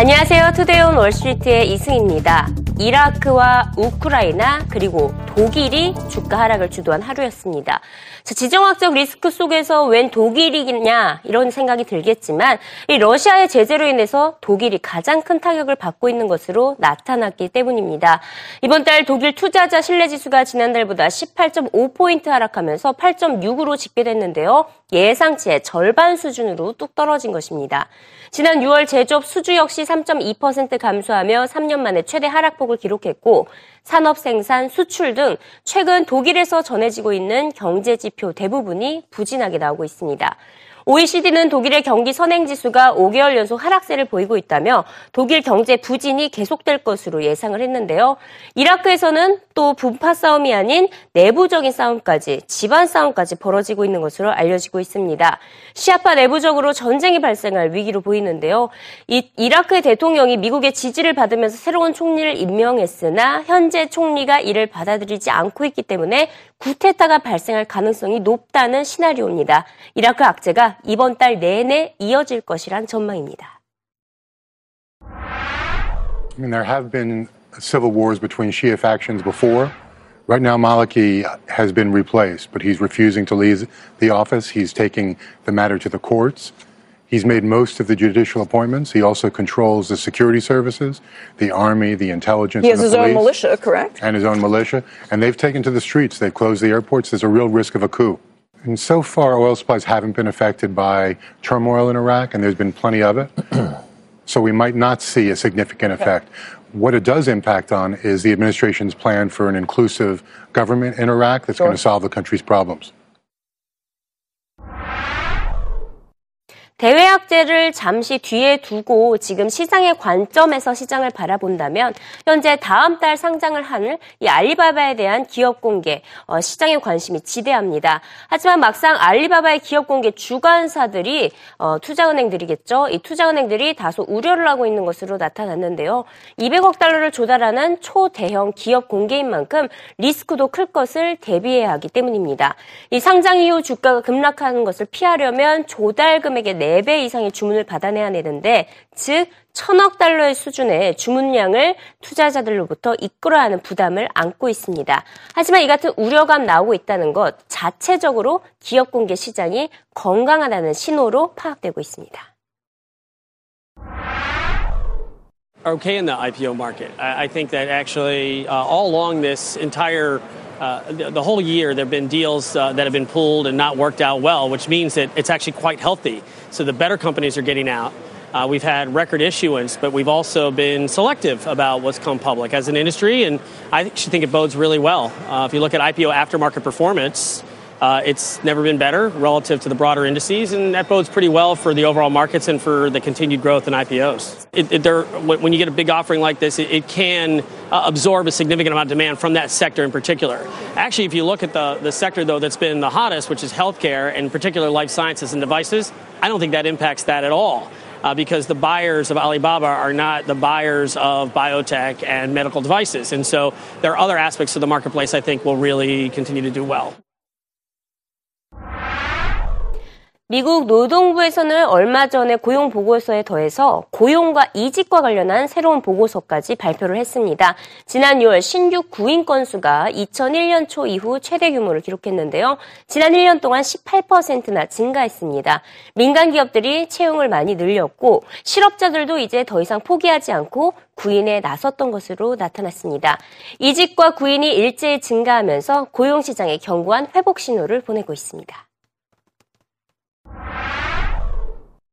안녕하세요. Today on Wall Street의 이승입니다. 이라크와 우크라이나 그리고 독일이 주가 하락을 주도한 하루였습니다. 자, 지정학적 리스크 속에서 웬 독일이냐 이런 생각이 들겠지만 이 러시아의 제재로 인해서 독일이 가장 큰 타격을 받고 있는 것으로 나타났기 때문입니다. 이번 달 독일 투자자 신뢰지수가 지난달보다 18.5포인트 하락하면서 8.6으로 집계됐는데요. 예상치의 절반 수준으로 뚝 떨어진 것입니다. 지난 6월 제조업 수주 역시 3.2% 감소하며 3년 만에 최대 하락폭 을 기록했고 산업 생산, 수출 등 최근 독일에서 전해지고 있는 경제 지표 대부분이 부진하게 나오고 있습니다. OECD는 독일의 경기 선행 지수가 5개월 연속 하락세를 보이고 있다며 독일 경제 부진이 계속될 것으로 예상을 했는데요. 이라크에서는 또 분파 싸움이 아닌 내부적인 싸움까지 집안 싸움까지 벌어지고 있는 것으로 알려지고 있습니다. 시아파 내부적으로 전쟁이 발생할 위기로 보이는데요. 이, 이라크의 대통령이 미국의 지지를 받으면서 새로운 총리를 임명했으나 현재 총리가 이를 받아들이지 않고 있기 때문에 구테타가 발생할 가능성이 높다는 시나리오입니다. 이라크 악재가 이번 달 내내 이어질 것이란 전망입니다. There have been civil wars between Shia factions before. Right now, Maliki has been replaced, but he's refusing to leave the office. He's taking the matter to the courts. He's made most of the judicial appointments. He also controls the security services, the army, the intelligence. He has and his the own militia, correct? And his own militia. And they've taken to the streets. They've closed the airports. There's a real risk of a coup. And so far, oil supplies haven't been affected by turmoil in Iraq, and there's been plenty of it. so we might not see a significant effect. What it does impact on is the administration's plan for an inclusive government in Iraq that's going to solve the country's problems. 대외 악재를 잠시 뒤에 두고 지금 시장의 관점에서 시장을 바라본다면 현재 다음 달 상장을 하는 이 알리바바에 대한 기업 공개 어, 시장의 관심이 지대합니다. 하지만 막상 알리바바의 기업 공개 주관사들이 어, 투자은행들이겠죠. 이 투자은행들이 다소 우려를 하고 있는 것으로 나타났는데요. 200억 달러를 조달하는 초대형 기업 공개인 만큼 리스크도 클 것을 대비해야 하기 때문입니다. 이 상장 이후 주가가 급락하는 것을 피하려면 조달 금액의 4배 이상의 주문을 받아내야 되는데, 즉, 천억 달러의 수준의 주문량을 투자자들로부터 이끌어야 하는 부담을 안고 있습니다. 하지만 이 같은 우려감 나오고 있다는 것 자체적으로 기업 공개 시장이 건강하다는 신호로 파악되고 있습니다. okay in the IPO market. I, think that actually uh, all along this entire uh, the, the, whole year there have been deals uh, that have been pulled and not worked out well, which means that it's actually quite healthy. So the better companies are getting out. Uh, we've had record issuance, but we've also been selective about what's come public as an industry, and I actually think it bodes really well. Uh, if you look at IPO aftermarket performance, uh, it's never been better relative to the broader indices, and that bodes pretty well for the overall markets and for the continued growth in IPOs. It, it, when you get a big offering like this, it, it can uh, absorb a significant amount of demand from that sector in particular. Actually, if you look at the, the sector, though, that's been the hottest, which is healthcare, and in particular life sciences and devices, I don't think that impacts that at all. Uh, because the buyers of Alibaba are not the buyers of biotech and medical devices. And so there are other aspects of the marketplace I think will really continue to do well. 미국 노동부에서는 얼마 전에 고용 보고서에 더해서 고용과 이직과 관련한 새로운 보고서까지 발표를 했습니다. 지난 6월 신규 구인 건수가 2001년 초 이후 최대 규모를 기록했는데요. 지난 1년 동안 18%나 증가했습니다. 민간 기업들이 채용을 많이 늘렸고 실업자들도 이제 더 이상 포기하지 않고 구인에 나섰던 것으로 나타났습니다. 이직과 구인이 일제히 증가하면서 고용 시장에 견고한 회복 신호를 보내고 있습니다.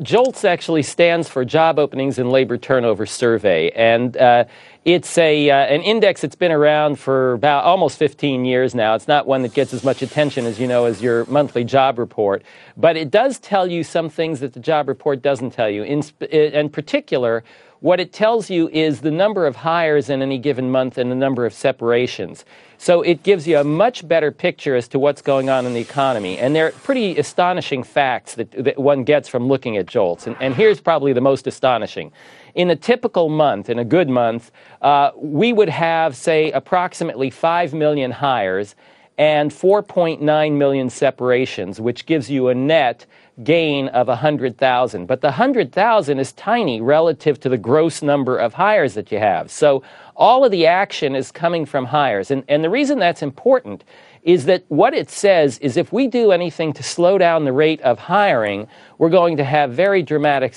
JOLTS actually stands for Job Openings and Labor Turnover Survey, and uh, it's a uh, an index that's been around for about almost 15 years now. It's not one that gets as much attention as you know as your monthly job report, but it does tell you some things that the job report doesn't tell you. In, in particular, what it tells you is the number of hires in any given month and the number of separations. So it gives you a much better picture as to what's going on in the economy. And they're pretty astonishing facts that, that one gets from looking at JOLTS. And, and, here's probably the most astonishing. In a typical month, in a good month, uh, we would have, say, approximately 5 million hires and 4.9 million separations, which gives you a net gain of 100,000. But the 100,000 is tiny relative to the gross number of hires that you have. So all of the action is coming from hires. And, and the reason that's important is that what it says is if we do anything to slow down the rate of hiring, we're going to have very dramatic,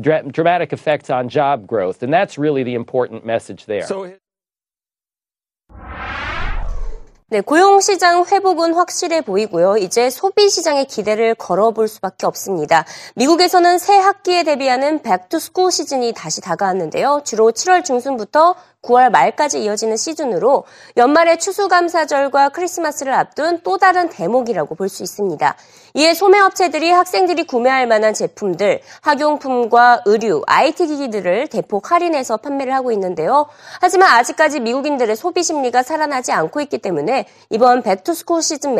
dramatic effects on job growth. And that's really the important message there. So 네, 고용시장 회복은 확실해 보이고요. 이제 소비시장의 기대를 걸어볼 수밖에 없습니다. 미국에서는 새 학기에 대비하는 back to school 시즌이 다시 다가왔는데요. 주로 7월 중순부터 9월 말까지 이어지는 시즌으로 연말의 추수감사절과 크리스마스를 앞둔 또 다른 대목이라고 볼 수 있습니다. 이에 소매업체들이 학생들이 구매할 만한 제품들, 학용품과 의류, IT 기기들을 대폭 할인해서 판매를 하고 있는데요. 하지만 아직까지 미국인들의 소비 심리가 살아나지 않고 있기 때문에 이번 back to school 시즌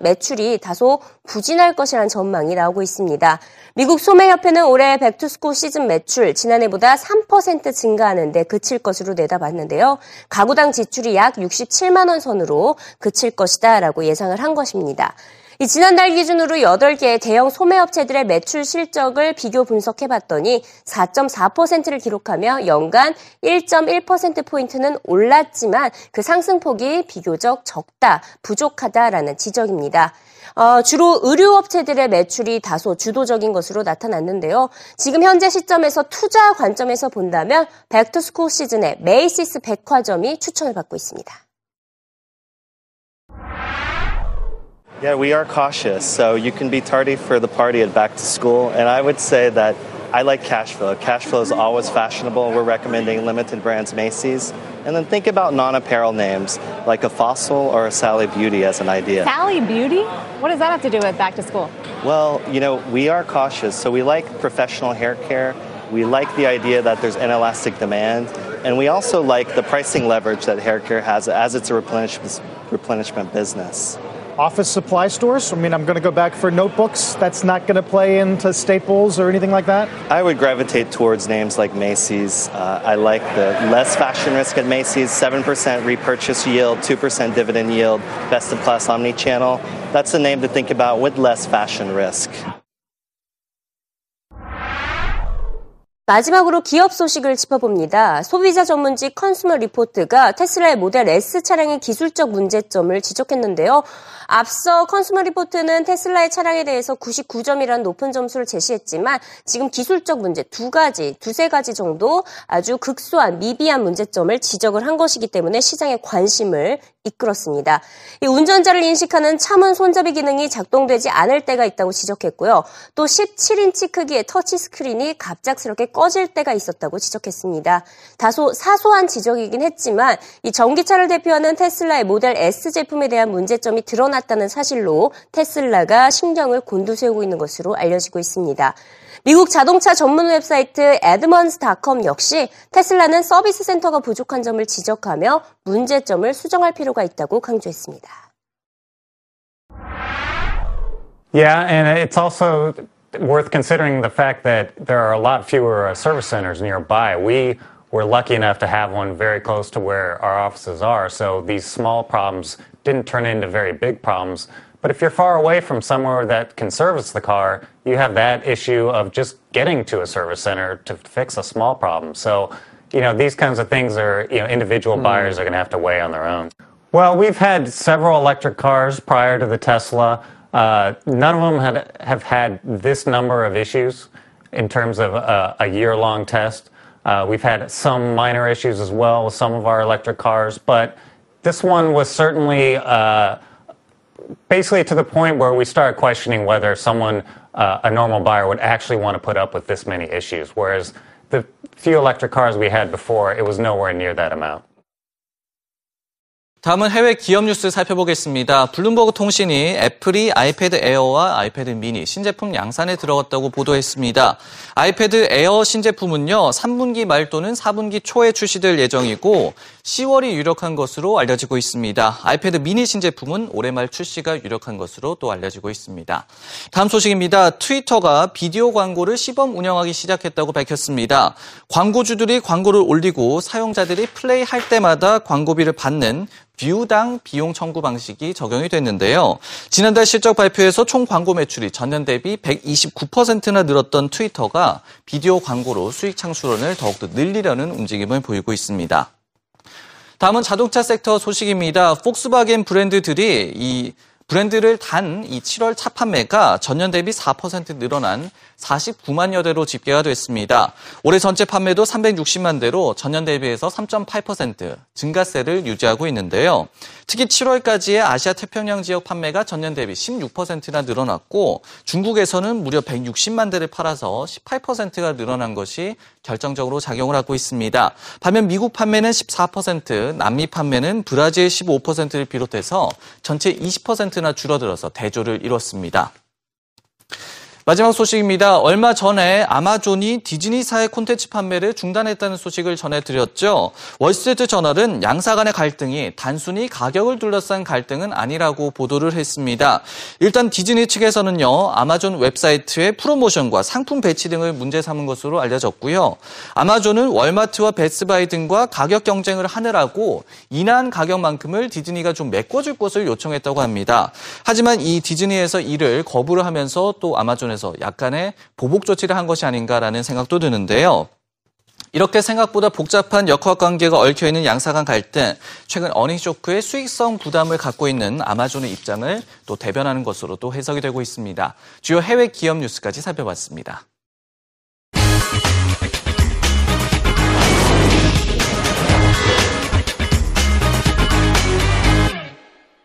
매출이 다소 부진할 것이라는 전망이 나오고 있습니다. 미국 소매협회는 올해 back to school 시즌 매출 지난해보다 3% 증가하는데 그칠 것으로 내다봤 는데요. 가구당 지출이 약 67만 원 선으로 그칠 것이다라고 예상을 한 것입니다. 이 지난달 기준으로 8개 대형 소매업체들의 매출 실적을 비교 분석해봤더니 4.4%를 기록하며 연간 1.1%포인트는 올랐지만 그 상승폭이 비교적 적다, 부족하다라는 지적입니다. 어, 주로 의류업체들의 매출이 다소 주도적인 것으로 나타났는데요. 지금 현재 시점에서 투자 관점에서 본다면 back to school 시즌의 메이시스 백화점이 추천을 받고 있습니다. Yeah, we are cautious, so you can be tardy for the party at back to school, and I would say that I like cash flow. Cash flow is always fashionable. We're recommending limited brands Macy's. And then think about non apparel names like a Fossil or a Sally Beauty as an idea. Sally Beauty? What does that have to do with back to school? Well, you know, we are cautious. So we like professional hair care. We like the idea that there's inelastic demand. And we also like the pricing leverage that hair care has as it's a replenishment, replenishment business office supply stores? I mean, I'm going to go back for notebooks. That's not going to play into Staples or anything like that? I would gravitate towards names like Macy's. Uh, I like the less fashion risk at Macy's 7% repurchase yield, 2% dividend yield, best of class omni channel. That's a name to think about with less fashion risk. 마지막으로 기업 소식을 짚어봅니다. 소비자 전문지 컨슈머 리포트가 테슬라의 모델 S 차량의 기술적 문제점을 지적했는데요. 앞서 컨슈머 리포트는 테슬라의 차량에 대해서 99점이라는 높은 점수를 제시했지만 지금 기술적 문제 두 가지, 두세 가지 정도 아주 극소한 미비한 문제점을 지적을 한 것이기 때문에 시장의 관심을 이끌었습니다. 이 운전자를 인식하는 차문 손잡이 기능이 작동되지 않을 때가 있다고 지적했고요. 또 17인치 크기의 터치 스크린이 갑작스럽게 꺼질 때가 있었다고 지적했습니다. 다소 사소한 지적이긴 했지만 이 전기차를 대표하는 테슬라의 모델 S 제품에 대한 문제점이 드러났다는 사실로 테슬라가 신경을 곤두세우고 있는 것으로 알려지고 있습니다. 미국 자동차 전문 웹사이트 에드먼스닷컴 역시 테슬라는 서비스 센터가 부족한 점을 지적하며 문제점을 수정할 필요가 있다고 강조했습니다. Yeah, and it's also worth considering the fact that there are a lot fewer service centers nearby. We were lucky enough to have one very close to where our offices are, so these small problems didn't turn into very big problems. But if you're far away from somewhere that can service the car, you have that issue of just getting to a service center to fix a small problem. So, you know, these kinds of things are, you know, individual mm. buyers are going to have to weigh on their own. Well, we've had several electric cars prior to the Tesla. Uh, none of them had, have had this number of issues in terms of uh, a year long test. Uh, we've had some minor issues as well with some of our electric cars, but this one was certainly uh, basically to the point where we start questioning whether someone, uh, a normal buyer, would actually want to put up with this many issues. Whereas the few electric cars we had before, it was nowhere near that amount. 다음은 해외 기업 뉴스 살펴보겠습니다. 블룸버그 통신이 애플이 아이패드 에어와 아이패드 미니 신제품 양산에 들어갔다고 보도했습니다. 아이패드 에어 신제품은요, 3분기 말 또는 4분기 초에 출시될 예정이고, 10월이 유력한 것으로 알려지고 있습니다. 아이패드 미니 신제품은 올해 말 출시가 유력한 것으로 또 알려지고 있습니다. 다음 소식입니다. 트위터가 비디오 광고를 시범 운영하기 시작했다고 밝혔습니다. 광고주들이 광고를 올리고 사용자들이 플레이할 때마다 광고비를 받는 view당 비용 청구 방식이 적용이 됐는데요. 지난달 실적 발표에서 총 광고 매출이 전년 대비 129%나 늘었던 트위터가 비디오 광고로 수익 창출원을 더욱더 늘리려는 움직임을 보이고 있습니다. 다음은 자동차 섹터 소식입니다. 폭스바겐 브랜드들이 이 브랜드를 단 이 7월 차 판매가 전년 대비 4% 늘어난 49만여 대로 집계가 됐습니다. 올해 전체 판매도 360만 대로 전년 대비해서 3.8% 증가세를 유지하고 있는데요. 특히 7월까지의 아시아 태평양 지역 판매가 전년 대비 16%나 늘어났고 중국에서는 무려 160만 대를 팔아서 18%가 늘어난 것이 결정적으로 작용을 하고 있습니다. 반면 미국 판매는 14%, 남미 판매는 브라질 15%를 비롯해서 전체 20%나 줄어들어서 대조를 이뤘습니다. 마지막 소식입니다. 얼마 전에 아마존이 디즈니사의 콘텐츠 판매를 중단했다는 소식을 전해드렸죠. 월스트리트 저널은 양사 간의 갈등이 단순히 가격을 둘러싼 갈등은 아니라고 보도를 했습니다. 일단 디즈니 측에서는요, 아마존 웹사이트의 프로모션과 상품 배치 등을 문제 삼은 것으로 알려졌고요. 아마존은 월마트와 베스바이 등과 가격 경쟁을 하느라고 인한 가격만큼을 디즈니가 좀 메꿔줄 것을 요청했다고 합니다. 하지만 이 디즈니에서 이를 거부를 하면서 또 아마존에 부분에서 약간의 보복 조치를 한 것이 아닌가라는 생각도 드는데요. 이렇게 생각보다 복잡한 역학 관계가 얽혀 있는 양사 간 갈등, 최근 어닝 쇼크의 수익성 부담을 갖고 있는 아마존의 입장을 또 대변하는 것으로 또 해석이 되고 있습니다. 주요 해외 기업 뉴스까지 살펴봤습니다.